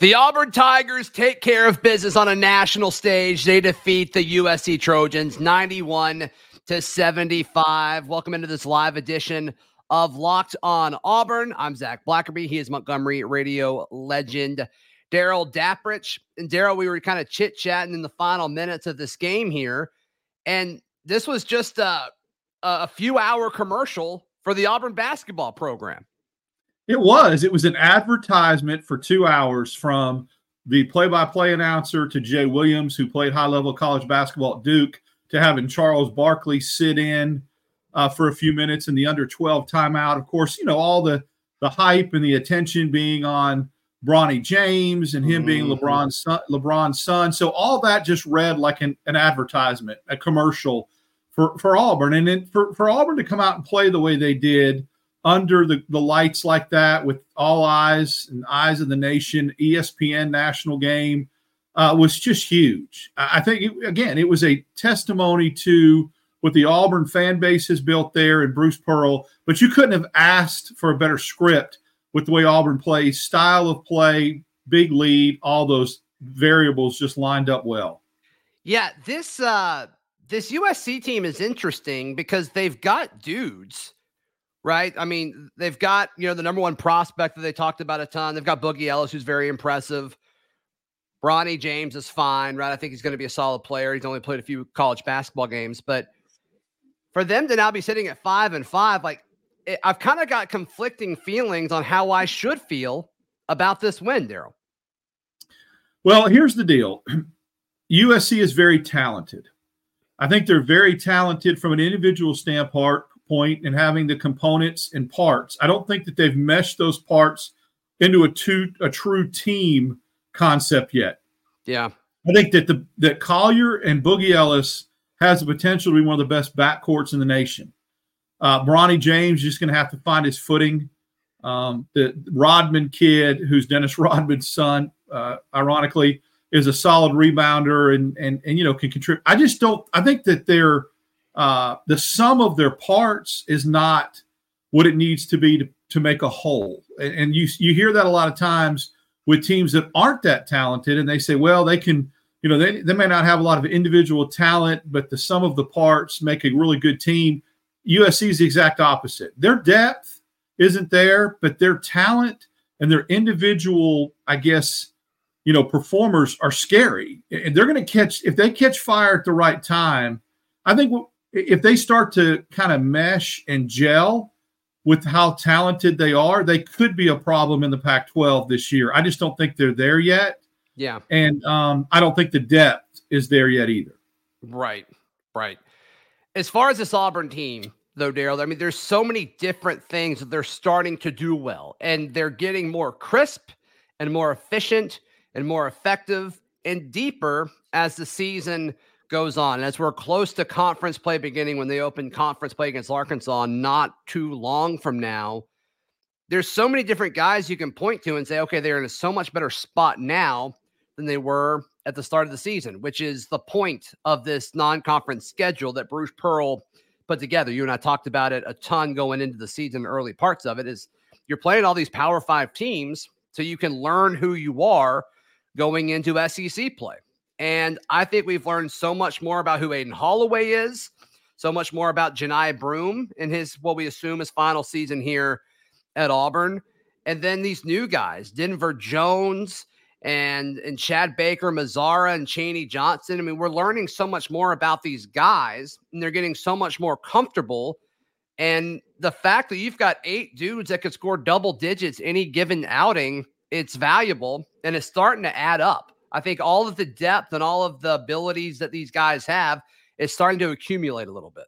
The Auburn Tigers take care of business on a national stage. They defeat the USC Trojans 91 to 75. Welcome into this live edition of Locked on Auburn. I'm Zac Blackerby. He is Montgomery radio legend Darrell Dapprich. And Darrell, we were kind of chit chatting in the final minutes of this game here. And this was just a, a few hour commercial for the Auburn basketball program. It was. It was an advertisement for two hours from the play-by-play announcer to Jay Williams, who played high-level college basketball at Duke, to having Charles Barkley sit in uh, for a few minutes in the under 12 timeout. Of course, you know all the the hype and the attention being on Bronny James and him mm-hmm. being LeBron's son, LeBron's son. So all that just read like an, an advertisement, a commercial for for Auburn, and then for for Auburn to come out and play the way they did under the, the lights like that with all eyes and eyes of the nation, ESPN national game uh, was just huge. I think, it, again, it was a testimony to what the Auburn fan base has built there and Bruce Pearl, but you couldn't have asked for a better script with the way Auburn plays, style of play, big lead, all those variables just lined up well. Yeah, this uh this USC team is interesting because they've got dudes right? I mean, they've got, you know, the number one prospect that they talked about a ton. They've got Boogie Ellis, who's very impressive. Bronny James is fine, right? I think he's going to be a solid player. He's only played a few college basketball games, but for them to now be sitting at five and five, like it, I've kind of got conflicting feelings on how I should feel about this win, Darrell. Well, here's the deal USC is very talented. I think they're very talented from an individual standpoint point and having the components and parts. I don't think that they've meshed those parts into a two a true team concept yet. Yeah. I think that the that Collier and Boogie Ellis has the potential to be one of the best backcourts in the nation. Uh, Bronny James just going to have to find his footing. Um, the Rodman kid, who's Dennis Rodman's son, uh, ironically, is a solid rebounder and and and you know can contribute. I just don't. I think that they're uh, the sum of their parts is not what it needs to be to, to make a whole. And, and you you hear that a lot of times with teams that aren't that talented, and they say, well, they can, you know, they, they may not have a lot of individual talent, but the sum of the parts make a really good team. USC is the exact opposite. Their depth isn't there, but their talent and their individual, I guess, you know, performers are scary. And they're going to catch if they catch fire at the right time. I think if they start to kind of mesh and gel with how talented they are, they could be a problem in the Pac 12 this year. I just don't think they're there yet. Yeah. And um, I don't think the depth is there yet either. Right. Right. As far as this Auburn team, though, Darrell, I mean, there's so many different things that they're starting to do well, and they're getting more crisp and more efficient and more effective and deeper as the season goes on. As we're close to conference play beginning when they open conference play against Arkansas not too long from now, there's so many different guys you can point to and say, okay, they're in a so much better spot now than they were at the start of the season, which is the point of this non conference schedule that Bruce Pearl put together. You and I talked about it a ton going into the season, early parts of it is you're playing all these power five teams so you can learn who you are going into SEC play. And I think we've learned so much more about who Aden Holloway is, so much more about Johni Broome in his what we assume is final season here at Auburn. And then these new guys, Denver Jones and and Chad Baker, Mazara, and Chaney Johnson. I mean, we're learning so much more about these guys, and they're getting so much more comfortable. And the fact that you've got eight dudes that could score double digits any given outing, it's valuable and it's starting to add up. I think all of the depth and all of the abilities that these guys have is starting to accumulate a little bit.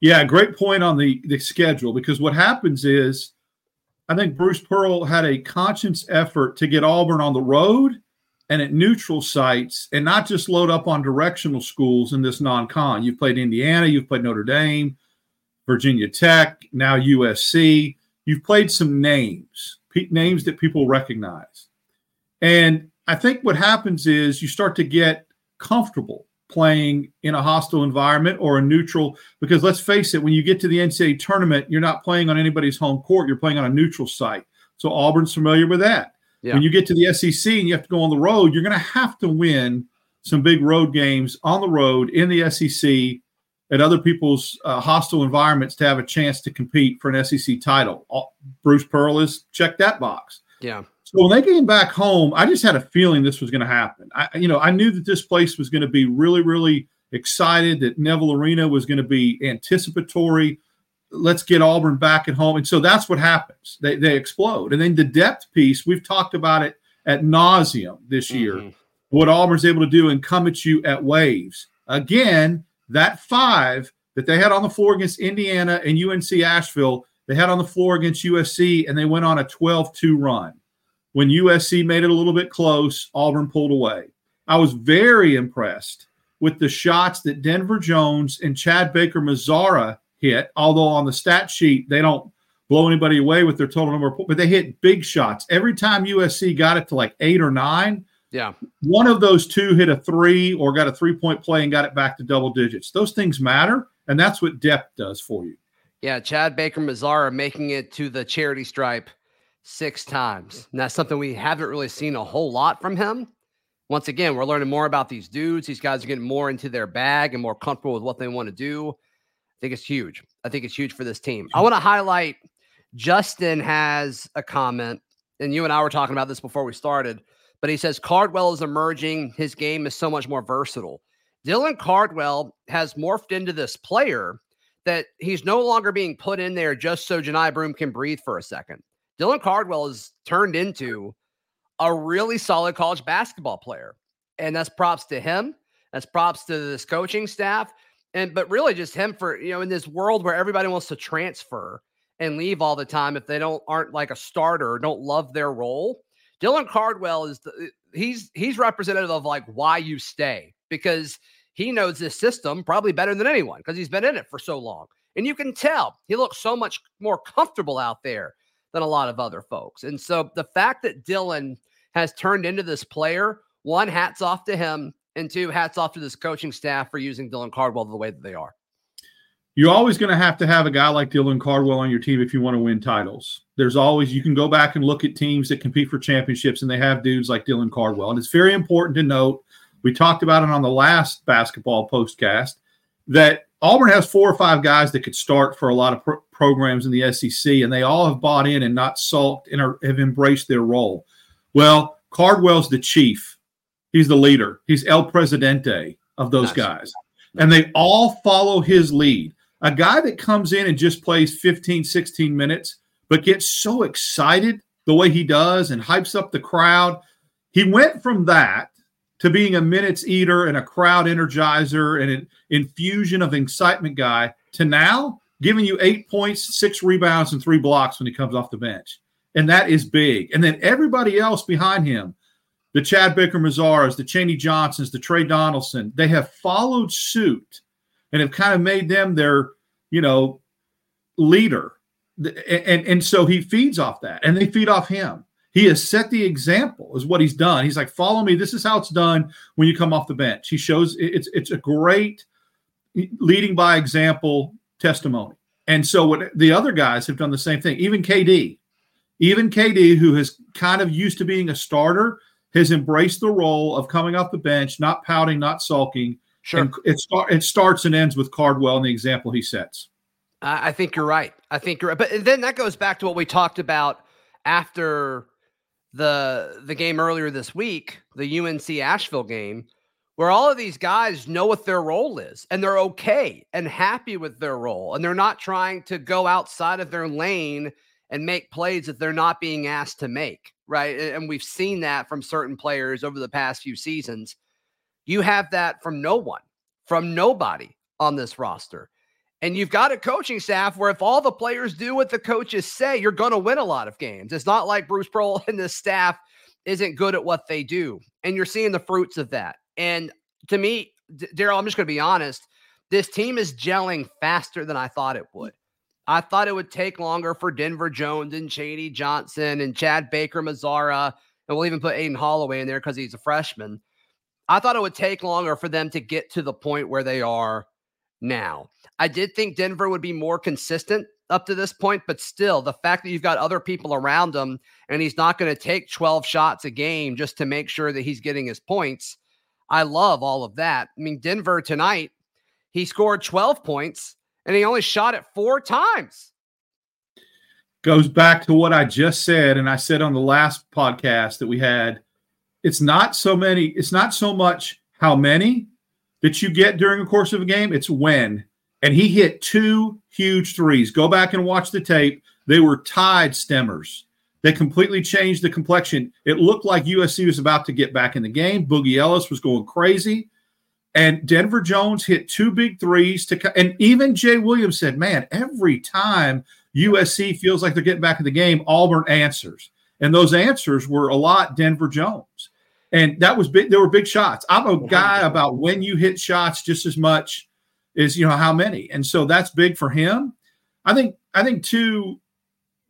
Yeah, great point on the the schedule because what happens is I think Bruce Pearl had a conscious effort to get Auburn on the road and at neutral sites and not just load up on directional schools in this non-con. You've played Indiana, you've played Notre Dame, Virginia Tech, now USC. You've played some names, names that people recognize. And I think what happens is you start to get comfortable playing in a hostile environment or a neutral because let's face it when you get to the ncaa tournament you're not playing on anybody's home court you're playing on a neutral site so auburn's familiar with that Yeah. When you get to the SEC and you have to go on the road, you're going to have to win some big road games on the road in the SEC at other people's uh, hostile environments to have a chance to compete for an SEC title. Bruce Pearl has checked that box. Yeah. So when they came back home, I just had a feeling this was going to happen. I, you know, I knew that this place was going to be really, really excited. That Neville Arena was going to be anticipatory. Let's get Auburn back at home, and so that's what happens. They they explode, and then the depth piece. We've talked about it at nauseum this year. Mm-hmm. What Auburn's able to do and come at you at waves again that five that they had on the floor against Indiana and UNC Asheville, they had on the floor against USC, and they went on a 12 2 run. When USC made it a little bit close, Auburn pulled away. I was very impressed with the shots that Denver Jones and Chad Baker Mazara hit, although on the stat sheet, they don't blow anybody away with their total number of points, but they hit big shots. Every time USC got it to like eight or nine, yeah. One of those two hit a three or got a three point play and got it back to double digits. Those things matter. And that's what depth does for you. Yeah. Chad Baker Mazara making it to the charity stripe six times. And that's something we haven't really seen a whole lot from him. Once again, we're learning more about these dudes. These guys are getting more into their bag and more comfortable with what they want to do. I think it's huge. I think it's huge for this team. I want to highlight Justin has a comment, and you and I were talking about this before we started but he says Cardwell is emerging. His game is so much more versatile. Dylan Cardwell has morphed into this player that he's no longer being put in there just so Johni Broome can breathe for a second. Dylan Cardwell has turned into a really solid college basketball player. And that's props to him. That's props to this coaching staff. And but really just him for, you know, in this world where everybody wants to transfer and leave all the time if they don't aren't like a starter, don't love their role. Dylan Cardwell is the, he's he's representative of like why you stay because he knows this system probably better than anyone because he's been in it for so long. And you can tell he looks so much more comfortable out there than a lot of other folks. And so the fact that Dylan has turned into this player, one, hats off to him, and two, hats off to this coaching staff for using Dylan Cardwell the way that they are you're always going to have to have a guy like Dylan Cardwell on your team if you want to win titles. There's always you can go back and look at teams that compete for championships and they have dudes like Dylan Cardwell. And it's very important to note, we talked about it on the last basketball postcast, that Auburn has four or five guys that could start for a lot of pro- programs in the SEC, and they all have bought in and not sulked and are, have embraced their role. Well, Cardwell's the chief. He's the leader. He's El Presidente of those nice. guys. And they all follow his lead a guy that comes in and just plays 15, 16 minutes, but gets so excited the way he does and hypes up the crowd. He went from that to being a minutes eater and a crowd energizer and an infusion of excitement guy to now giving you eight points, six rebounds, and three blocks when he comes off the bench. And that is big. And then everybody else behind him, the Chad Baker Mazaras, the Chaney Johnsons, the Tre Donaldson, they have followed suit and have kind of made them their, you know, leader. And, and so he feeds off that and they feed off him. He has set the example, is what he's done. He's like, follow me. This is how it's done when you come off the bench. He shows it's it's a great leading by example testimony. And so what the other guys have done the same thing. Even KD, even KD, who has kind of used to being a starter, has embraced the role of coming off the bench, not pouting, not sulking, Sure. And it, start, it starts and ends with Cardwell and the example he sets. I think you're right. I think you're right. But then that goes back to what we talked about after the the game earlier this week, the UNC Asheville game, where all of these guys know what their role is and they're okay and happy with their role and they're not trying to go outside of their lane and make plays that they're not being asked to make, right? And we've seen that from certain players over the past few seasons. You have that from no one, from nobody on this roster. And you've got a coaching staff where if all the players do what the coaches say, you're going to win a lot of games. It's not like Bruce Pearl and this staff isn't good at what they do. And you're seeing the fruits of that. And to me, Darrell, I'm just going to be honest. This team is gelling faster than I thought it would. I thought it would take longer for Denver Jones and Chaney Johnson and Chad Baker Mazara. And we'll even put Aden Holloway in there because he's a freshman. I thought it would take longer for them to get to the point where they are now. I did think Denver would be more consistent up to this point, but still, the fact that you've got other people around him and he's not going to take 12 shots a game just to make sure that he's getting his points. I love all of that. I mean, Denver tonight, he scored 12 points and he only shot it four times. Goes back to what I just said. And I said on the last podcast that we had it's not so many, it's not so much how many that you get during the course of a game, it's when. And he hit two huge threes. Go back and watch the tape. They were tide stemmers. They completely changed the complexion. It looked like USC was about to get back in the game. Boogie Ellis was going crazy. And Denver Jones hit two big threes to and even Jay Williams said, "Man, every time USC feels like they're getting back in the game, Auburn answers." And those answers were a lot Denver Jones. And that was big. There were big shots. I'm a oh, guy about when you hit shots just as much as you know how many. And so that's big for him. I think, I think too,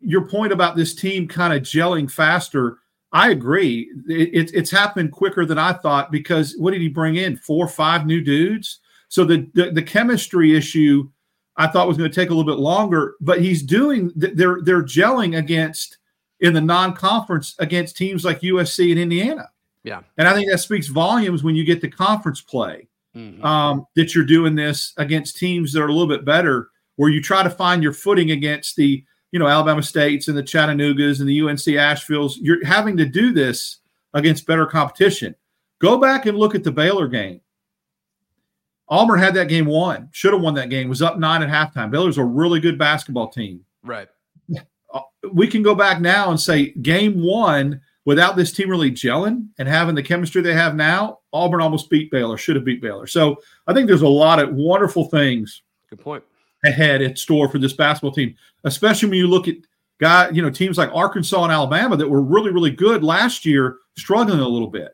your point about this team kind of gelling faster. I agree. It, it's happened quicker than I thought because what did he bring in? Four or five new dudes. So the, the, the chemistry issue I thought was going to take a little bit longer, but he's doing. They're they're gelling against in the non-conference against teams like USC and Indiana. Yeah. And I think that speaks volumes when you get the conference play mm-hmm. um, that you're doing this against teams that are a little bit better, where you try to find your footing against the, you know, Alabama States and the Chattanoogas and the UNC Asheville's. You're having to do this against better competition. Go back and look at the Baylor game. Auburn had that game won, should have won that game, was up nine at halftime. Baylor's a really good basketball team. Right. We can go back now and say game one without this team really gelling and having the chemistry they have now, Auburn almost beat Baylor, should have beat Baylor. So I think there's a lot of wonderful things. Good point. Ahead at store for this basketball team, especially when you look at guy, you know, teams like Arkansas and Alabama that were really, really good last year, struggling a little bit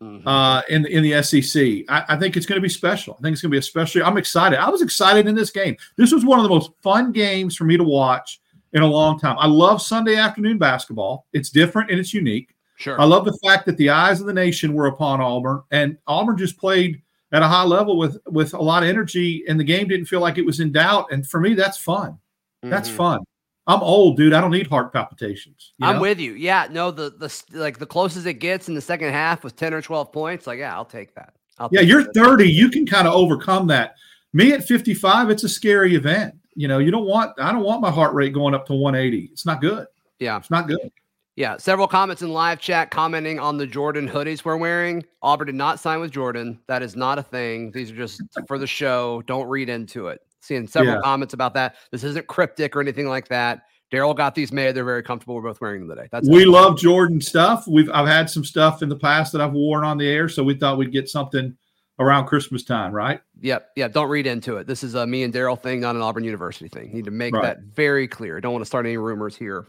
mm-hmm. uh, in in the SEC. I, I think it's going to be special. I think it's going to be especially. I'm excited. I was excited in this game. This was one of the most fun games for me to watch in a long time. I love Sunday afternoon basketball. It's different and it's unique. Sure. I love the fact that the eyes of the nation were upon Auburn, and Auburn just played at a high level with with a lot of energy, and the game didn't feel like it was in doubt. And for me, that's fun. Mm-hmm. That's fun. I'm old, dude. I don't need heart palpitations. I'm know? with you. Yeah, no, the the like the closest it gets in the second half was 10 or 12 points. Like, yeah, I'll take that. I'll yeah, you're that. 30. You can kind of overcome that. Me at 55, it's a scary event. You know, you don't want I don't want my heart rate going up to 180. It's not good. Yeah. It's not good. Yeah, several comments in live chat commenting on the Jordan hoodies we're wearing. Auburn did not sign with Jordan. That is not a thing. These are just for the show. Don't read into it. Seeing several yeah. comments about that. This isn't cryptic or anything like that. Darrell got these made. They're very comfortable. We're both wearing them today. That's we love Jordan stuff. We've I've had some stuff in the past that I've worn on the air, so we thought we'd get something around Christmas time, right? Yep. Yeah. Don't read into it. This is a me and Darrell thing, not an Auburn University thing. Need to make right. that very clear. Don't want to start any rumors here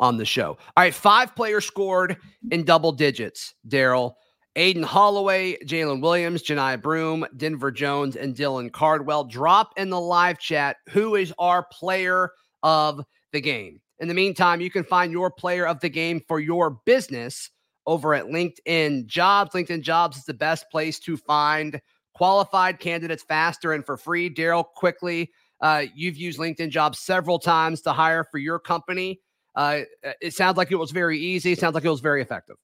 on the show. All right, five players scored in double digits. Darrell, Aden Holloway, Jaylin Williams, Johni Broome, Denver Jones, and Dylan Cardwell. Drop in the live chat who is our player of the game. In the meantime, you can find your player of the game for your business over at LinkedIn Jobs. LinkedIn Jobs is the best place to find qualified candidates faster and for free. Darrell, quickly, uh, you've used LinkedIn Jobs several times to hire for your company. Uh, it sounds like it was very easy. It sounds like it was very effective.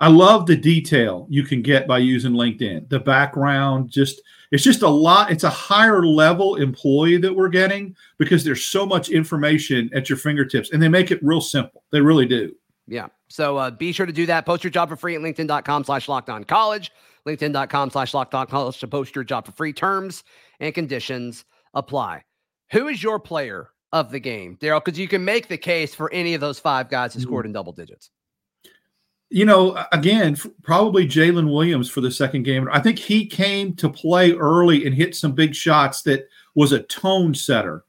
I love the detail you can get by using LinkedIn. The background, just it's just a lot. It's a higher level employee that we're getting because there's so much information at your fingertips, and they make it real simple. They really do. Yeah. So uh, be sure to do that. Post your job for free at LinkedIn.com slash locked on college. LinkedIn.com slash locked on college to post your job for free. Terms and conditions apply. Who is your player of the game, Darrell, because you can make the case for any of those five guys who scored mm-hmm. in double digits. You know, again, probably Jaylin Williams for the second game. I think he came to play early and hit some big shots that was a tone setter.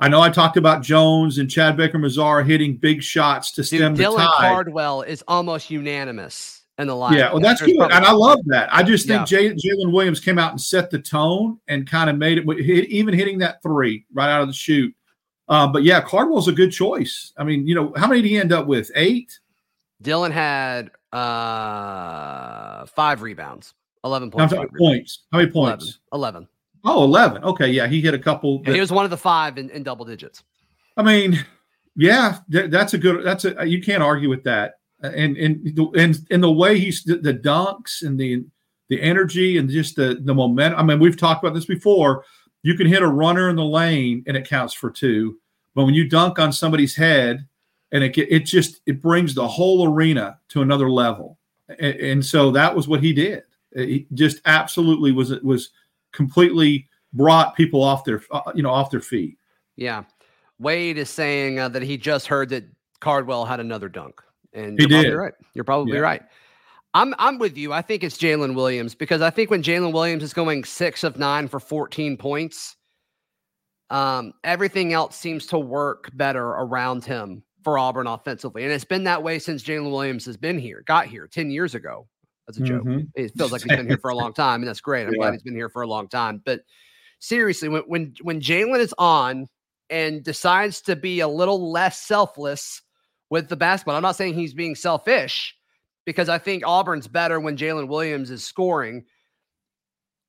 I know I talked about Jones and Chad Baker Mazara hitting big shots to stem Dude, the Dylan tide. Cardwell is almost unanimous in the line. Yeah, well, that's good, and I love that. I just think yeah. Jaylin Williams came out and set the tone and kind of made it. Even hitting that three right out of the shoot uh, but yeah, Cardwell's a good choice. I mean, you know, how many did he end up with? Eight. Dylan had uh five rebounds, eleven points. How many points? How many points? 11. 11. Oh, 11. Okay, yeah, he hit a couple. That, he was one of the five in, in double digits. I mean, yeah, that's a good. That's a you can't argue with that. And and and and the way he's the, the dunks and the the energy and just the the momentum. I mean, we've talked about this before. You can hit a runner in the lane and it counts for two, but when you dunk on somebody's head and it it just it brings the whole arena to another level. And, and so that was what he did. He just absolutely was it was completely brought people off their uh, you know off their feet. Yeah, Wade is saying uh, that he just heard that Cardwell had another dunk, and he you're did. Right, you're probably yeah. right. I'm I'm with you. I think it's Jaylin Williams because I think when Jaylin Williams is going six of nine for 14 points, um, everything else seems to work better around him for Auburn offensively. And it's been that way since Jaylin Williams has been here, got here 10 years ago. That's a joke. Mm-hmm. It feels like he's been here for a long time, and that's great. I'm yeah. glad he's been here for a long time. But seriously, when when when Jaylin is on and decides to be a little less selfless with the basketball, I'm not saying he's being selfish because I think Auburn's better when Jaylin Williams is scoring.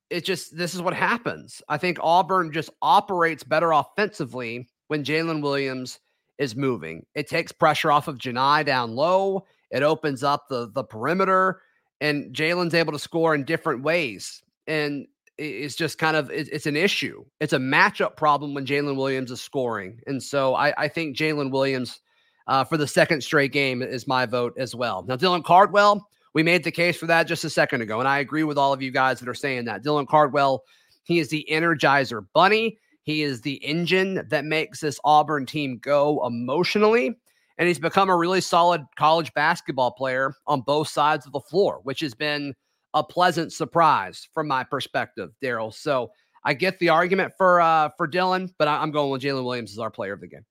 It just this is what happens. I think Auburn just operates better offensively when Jaylin Williams is moving. It takes pressure off of Johni down low. It opens up the the perimeter, and Jaylin's able to score in different ways. And it's just kind of it's an issue. It's a matchup problem when Jaylin Williams is scoring, and so I, I think Jaylin Williams uh, for the second straight game is my vote as well. Now Dylan Cardwell, we made the case for that just a second ago, and I agree with all of you guys that are saying that Dylan Cardwell, he is the Energizer Bunny. He is the engine that makes this Auburn team go emotionally. And he's become a really solid college basketball player on both sides of the floor, which has been a pleasant surprise from my perspective, Darrell. So I get the argument for uh, for Dylan, but I, am going with Jaylin Williams as our player of the game.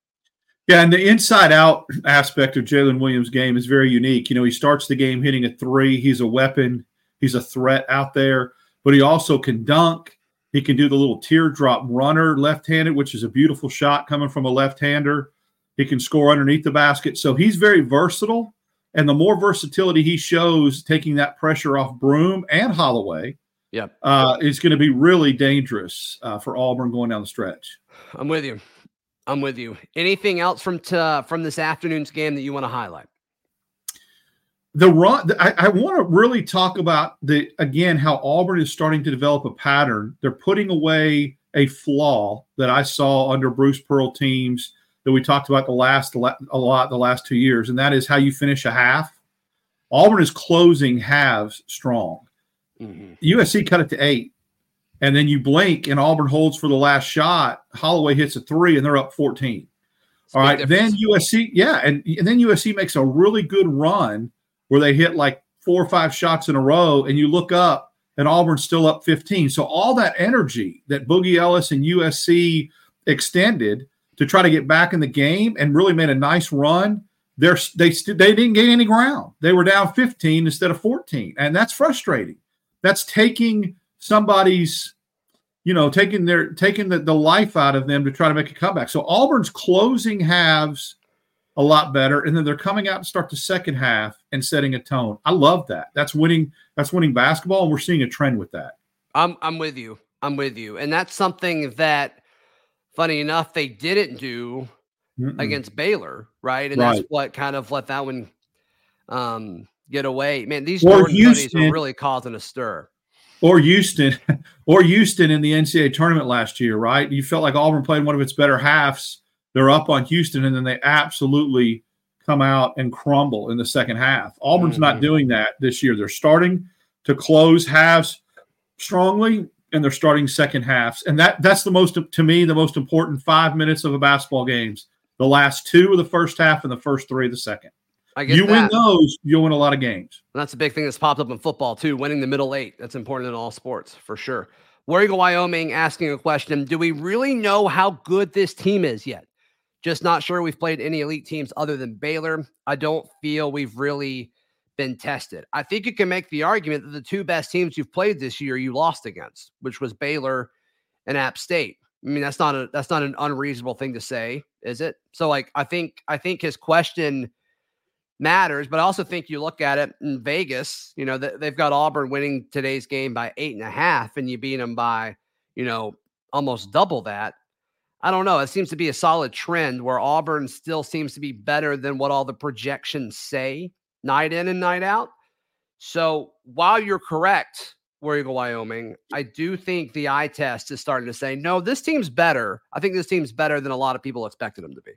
Yeah, and the inside out aspect of Jaylin Williams' game is very unique. You know, he starts the game hitting a three. He's a weapon. He's a threat out there, but he also can dunk. He can do the little teardrop runner left handed, which is a beautiful shot coming from a left hander. He can score underneath the basket. So he's very versatile. And the more versatility he shows taking that pressure off Broome and Holloway, yep. uh, is going to be really dangerous uh, for Auburn going down the stretch. I'm with you. I'm with you. Anything else from t- from this afternoon's game that you want to highlight? the run I, I want to really talk about the again how Auburn is starting to develop a pattern. They're putting away a flaw that I saw under Bruce Pearl teams that we talked about the last a lot the last two years, and that is how you finish a half. Auburn is closing halves strong. Mm-hmm. USC cut it to eight, and then you blink, and Auburn holds for the last shot. Holloway hits a three, and they're up fourteen. All right, difference. then USC, yeah, and, and then USC makes a really good run where they hit like four or five shots in a row, and you look up and Auburn's still up 15. So all that energy that Boogie Ellis and USC extended to try to get back in the game and really made a nice run. They're, they st- they didn't gain any ground. They were down 15 instead of 14, and that's frustrating. That's taking somebody's, you know, taking their taking the, the life out of them to try to make a comeback. So Auburn's closing halves a lot better. And then they're coming out to start the second half and setting a tone. I love that. That's winning. That's winning basketball, and we're seeing a trend with that. I'm I'm with you. I'm with you, and that's something that, funny enough, they didn't do Mm-mm. against Baylor, right? And right. that's what kind of let that one um, get away. Man, these or Jordan Houston, are really causing a stir. Or Houston, or Houston in the NCAA tournament last year, right? You felt like Auburn played one of its better halves they're up on Houston, and then they absolutely come out and crumble in the second half. Auburn's mm-hmm. not doing that this year. They're starting to close halves strongly, and they're starting second halves, and that that's the most to me the most important five minutes of a basketball games. The last two of the first half and the first three of the second. I get you that. win those, you'll win a lot of games. And that's a big thing that's popped up in football too. Winning the middle eight. That's important in all sports for sure. War Eagle Wyoming asking a question: Do we really know how good this team is yet? Just not sure we've played any elite teams other than Baylor. I don't feel we've really been tested. I think you can make the argument that the two best teams you've played this year you lost against, which was Baylor and App State. I mean, that's not a that's not an unreasonable thing to say, is it? So like I think I think his question matters, but I also think you look at it in Vegas, you know, they've got Auburn winning today's game by eight and a half, and you beat them by, you know, almost double that. I don't know. It seems to be a solid trend where Auburn still seems to be better than what all the projections say night in and night out. So while you're correct, War Eagle Wyoming, I do think the eye test is starting to say, no, this team's better. I think this team's better than a lot of people expected them to be.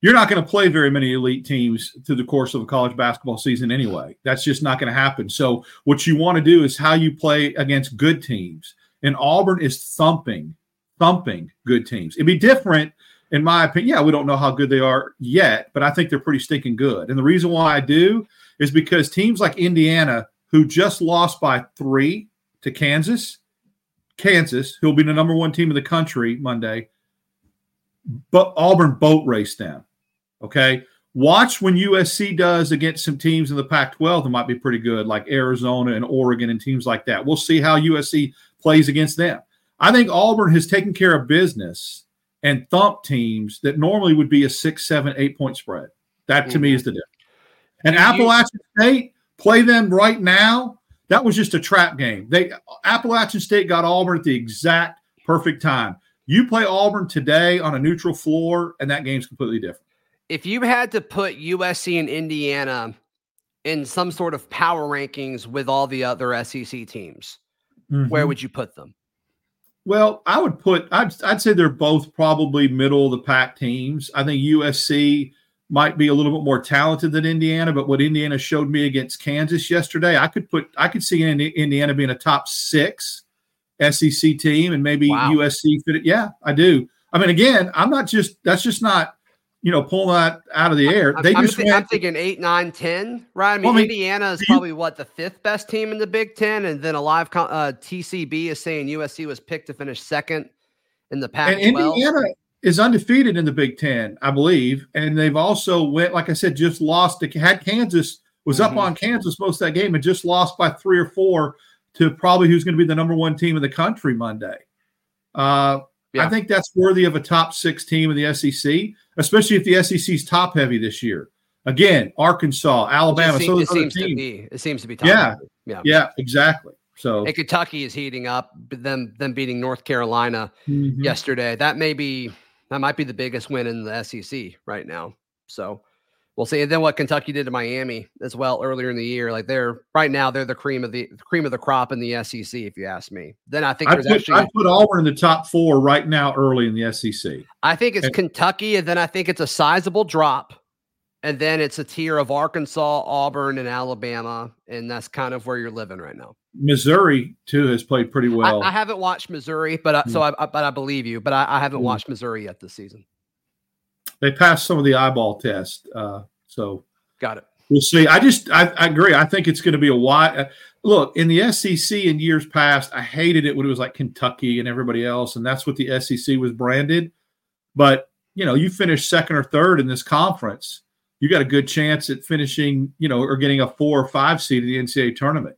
You're not going to play very many elite teams through the course of a college basketball season anyway. That's just not going to happen. So, what you want to do is how you play against good teams. And Auburn is thumping thumping good teams. It'd be different, in my opinion. Yeah, we don't know how good they are yet, but I think they're pretty stinking good. And the reason why I do is because teams like Indiana, who just lost by three to Kansas, Kansas, who'll be the number one team in the country Monday, but Auburn boat raced them. Okay. Watch when USC does against some teams in the Pac 12 that might be pretty good, like Arizona and Oregon and teams like that. We'll see how USC plays against them. I think Auburn has taken care of business and thump teams that normally would be a six, seven, eight point spread. That to mm-hmm. me is the difference. And Appalachian State play them right now. That was just a trap game. They Appalachian State got Auburn at the exact perfect time. You play Auburn today on a neutral floor, and that game's completely different. If you had to put USC and Indiana in some sort of power rankings with all the other SEC teams, mm-hmm. where would you put them? Well, I would put I'd I'd say they're both probably middle of the pack teams. I think USC might be a little bit more talented than Indiana, but what Indiana showed me against Kansas yesterday, I could put I could see Indiana being a top six SEC team and maybe wow. USC fit it. Yeah, I do. I mean, again, I'm not just that's just not you know, pull that out of the air. They I'm, just th- I'm thinking eight, nine, ten, right? I mean, well, I mean Indiana is probably what the fifth best team in the Big Ten, and then a live con- uh, TCB is saying USC was picked to finish second in the Pac. And Indiana is undefeated in the Big Ten, I believe, and they've also went, like I said, just lost. To, had Kansas was mm-hmm. up on Kansas most of that game and just lost by three or four to probably who's going to be the number one team in the country Monday. Uh, yeah. I think that's worthy of a top six team in the SEC especially if the SEC's top heavy this year. Again, Arkansas, Alabama, so it seems, to be. It seems to be. yeah, heavy. yeah, yeah, exactly. So and Kentucky is heating up. Them them beating North Carolina mm-hmm. yesterday. That may be that might be the biggest win in the SEC right now. So we'll see. And then what Kentucky did to Miami as well earlier in the year. Like they're right now, they're the cream of the cream of the crop in the SEC, if you ask me. Then I think I put, actually, I put Auburn in the top four right now early in the SEC. I think it's and, Kentucky, and then I think it's a sizable drop. And then it's a tier of Arkansas, Auburn, and Alabama. And that's kind of where you're living right now. Missouri too has played pretty well. I, I haven't watched Missouri, but I, so hmm. I, but I believe you. But I, I haven't mm. watched Missouri yet this season they passed some of the eyeball test. Uh, so got it. We'll see. I just I, I agree. I think it's going to be a wide uh, look in the SEC in years past. I hated it when it was like Kentucky and everybody else, and that's what the SEC was branded. But you know, you finish second or third in this conference, you got a good chance at finishing, you know, or getting a four or five seed in the NCAA tournament.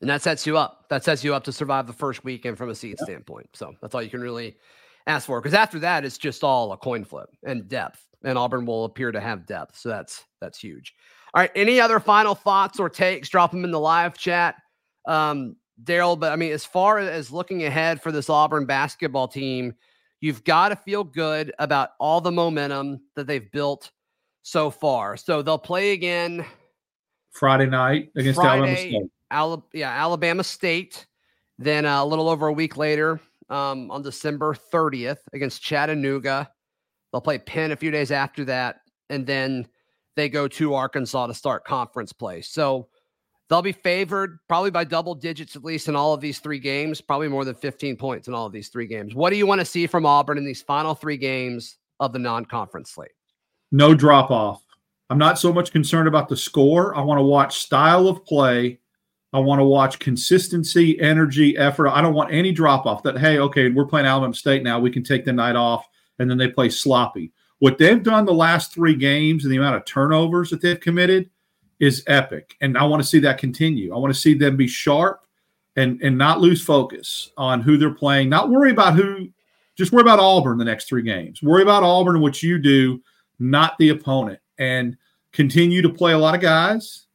And that sets you up. That sets you up to survive the first weekend from a seed yeah. standpoint. So that's all you can really ask for. Because after that, it's just all a coin flip and depth. And Auburn will appear to have depth. So that's that's huge. All right. Any other final thoughts or takes? Drop them in the live chat. Um, Darrell, but I mean, as far as looking ahead for this Auburn basketball team, you've got to feel good about all the momentum that they've built so far. So they'll play again Friday night against Friday, Alabama State. Alabama, yeah, Alabama State. Then uh, a little over a week later, um, on December 30th against Chattanooga. They'll play Penn a few days after that, and then they go to Arkansas to start conference play. So they'll be favored probably by double digits at least in all of these three games, probably more than 15 points in all of these three games. What do you want to see from Auburn in these final three games of the non-conference slate? No drop off. I'm not so much concerned about the score. I want to watch style of play I want to watch consistency, energy, effort. I don't want any drop off that, hey, okay, we're playing Alabama State now. We can take the night off and then they play sloppy. What they've done the last three games and the amount of turnovers that they've committed is epic. And I want to see that continue. I want to see them be sharp and, and not lose focus on who they're playing, not worry about who, just worry about Auburn the next three games. Worry about Auburn and what you do, not the opponent. And continue to play a lot of guys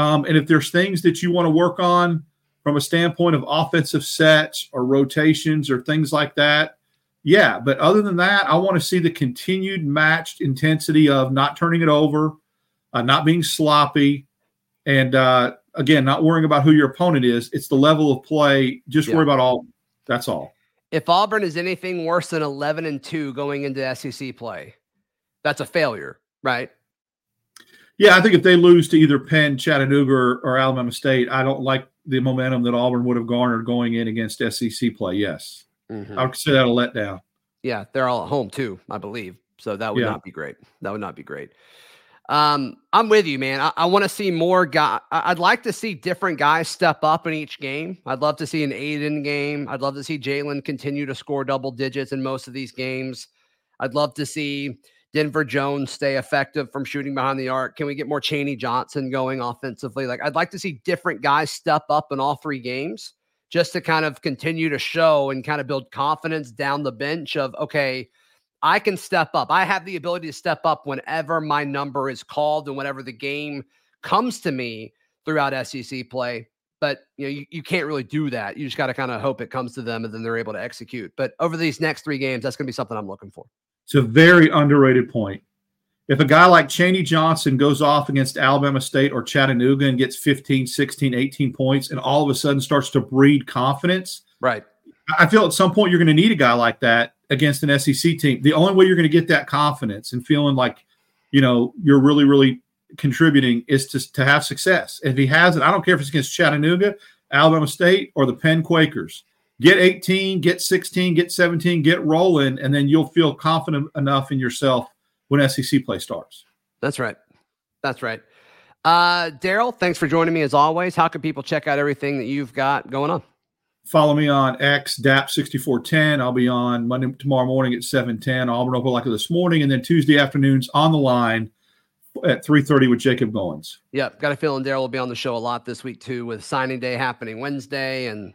um, and if there's things that you want to work on from a standpoint of offensive sets or rotations or things like that, Yeah, but other than that, I want to see the continued matched intensity of not turning it over, uh, not being sloppy, and uh, again, not worrying about who your opponent is. It's the level of play. Just yeah. worry about all. That's all. If Auburn is anything worse than 11 and 2 going into SEC play, that's a failure, right? Yeah, I think if they lose to either Penn, Chattanooga, or, or Alabama State, I don't like the momentum that Auburn would have garnered going in against SEC play. Yes. Mm-hmm. I would say that a letdown. Yeah, they're all at home too, I believe. So that would yeah. not be great. That would not be great. Um, I'm with you, man. I, I want to see more guy. I'd like to see different guys step up in each game. I'd love to see an Aden game. I'd love to see Jaylin continue to score double digits in most of these games. I'd love to see Denver Jones stay effective from shooting behind the arc. Can we get more Chaney Johnson going offensively? Like I'd like to see different guys step up in all three games just to kind of continue to show and kind of build confidence down the bench of okay, I can step up. I have the ability to step up whenever my number is called and whenever the game comes to me throughout SEC play. But you know, you, you can't really do that. You just got to kind of hope it comes to them and then they're able to execute. But over these next three games, that's going to be something I'm looking for. It's a very underrated point. If a guy like Chaney Johnson goes off against Alabama State or Chattanooga and gets 15, 16, 18 points and all of a sudden starts to breed confidence, right? I feel at some point you're going to need a guy like that against an SEC team. The only way you're going to get that confidence and feeling like, you know, you're really, really contributing is to, to have success. If he has it, I don't care if it's against Chattanooga, Alabama State, or the Penn Quakers. Get 18, get 16, get 17, get rolling, and then you'll feel confident enough in yourself when SEC play starts. That's right. That's right. Uh, Darrell, thanks for joining me as always. How can people check out everything that you've got going on? Follow me on X DAP6410. I'll be on Monday tomorrow morning at 710. Auburn Opelika this morning, and then Tuesday afternoons on the line at 3:30 with Jacob Goins. Yep, got a feeling Darrell will be on the show a lot this week too, with signing day happening Wednesday and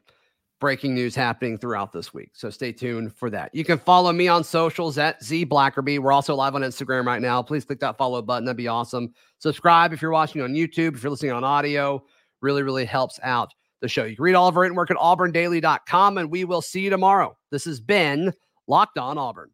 breaking news happening throughout this week. So stay tuned for that. You can follow me on socials at Z Blackerby. We're also live on Instagram right now. Please click that follow button. That'd be awesome. Subscribe if you're watching on YouTube. If you're listening on audio, really, really helps out the show. You can read all of our written work at auburndaily.com, and we will see you tomorrow. This has been Locked On Auburn.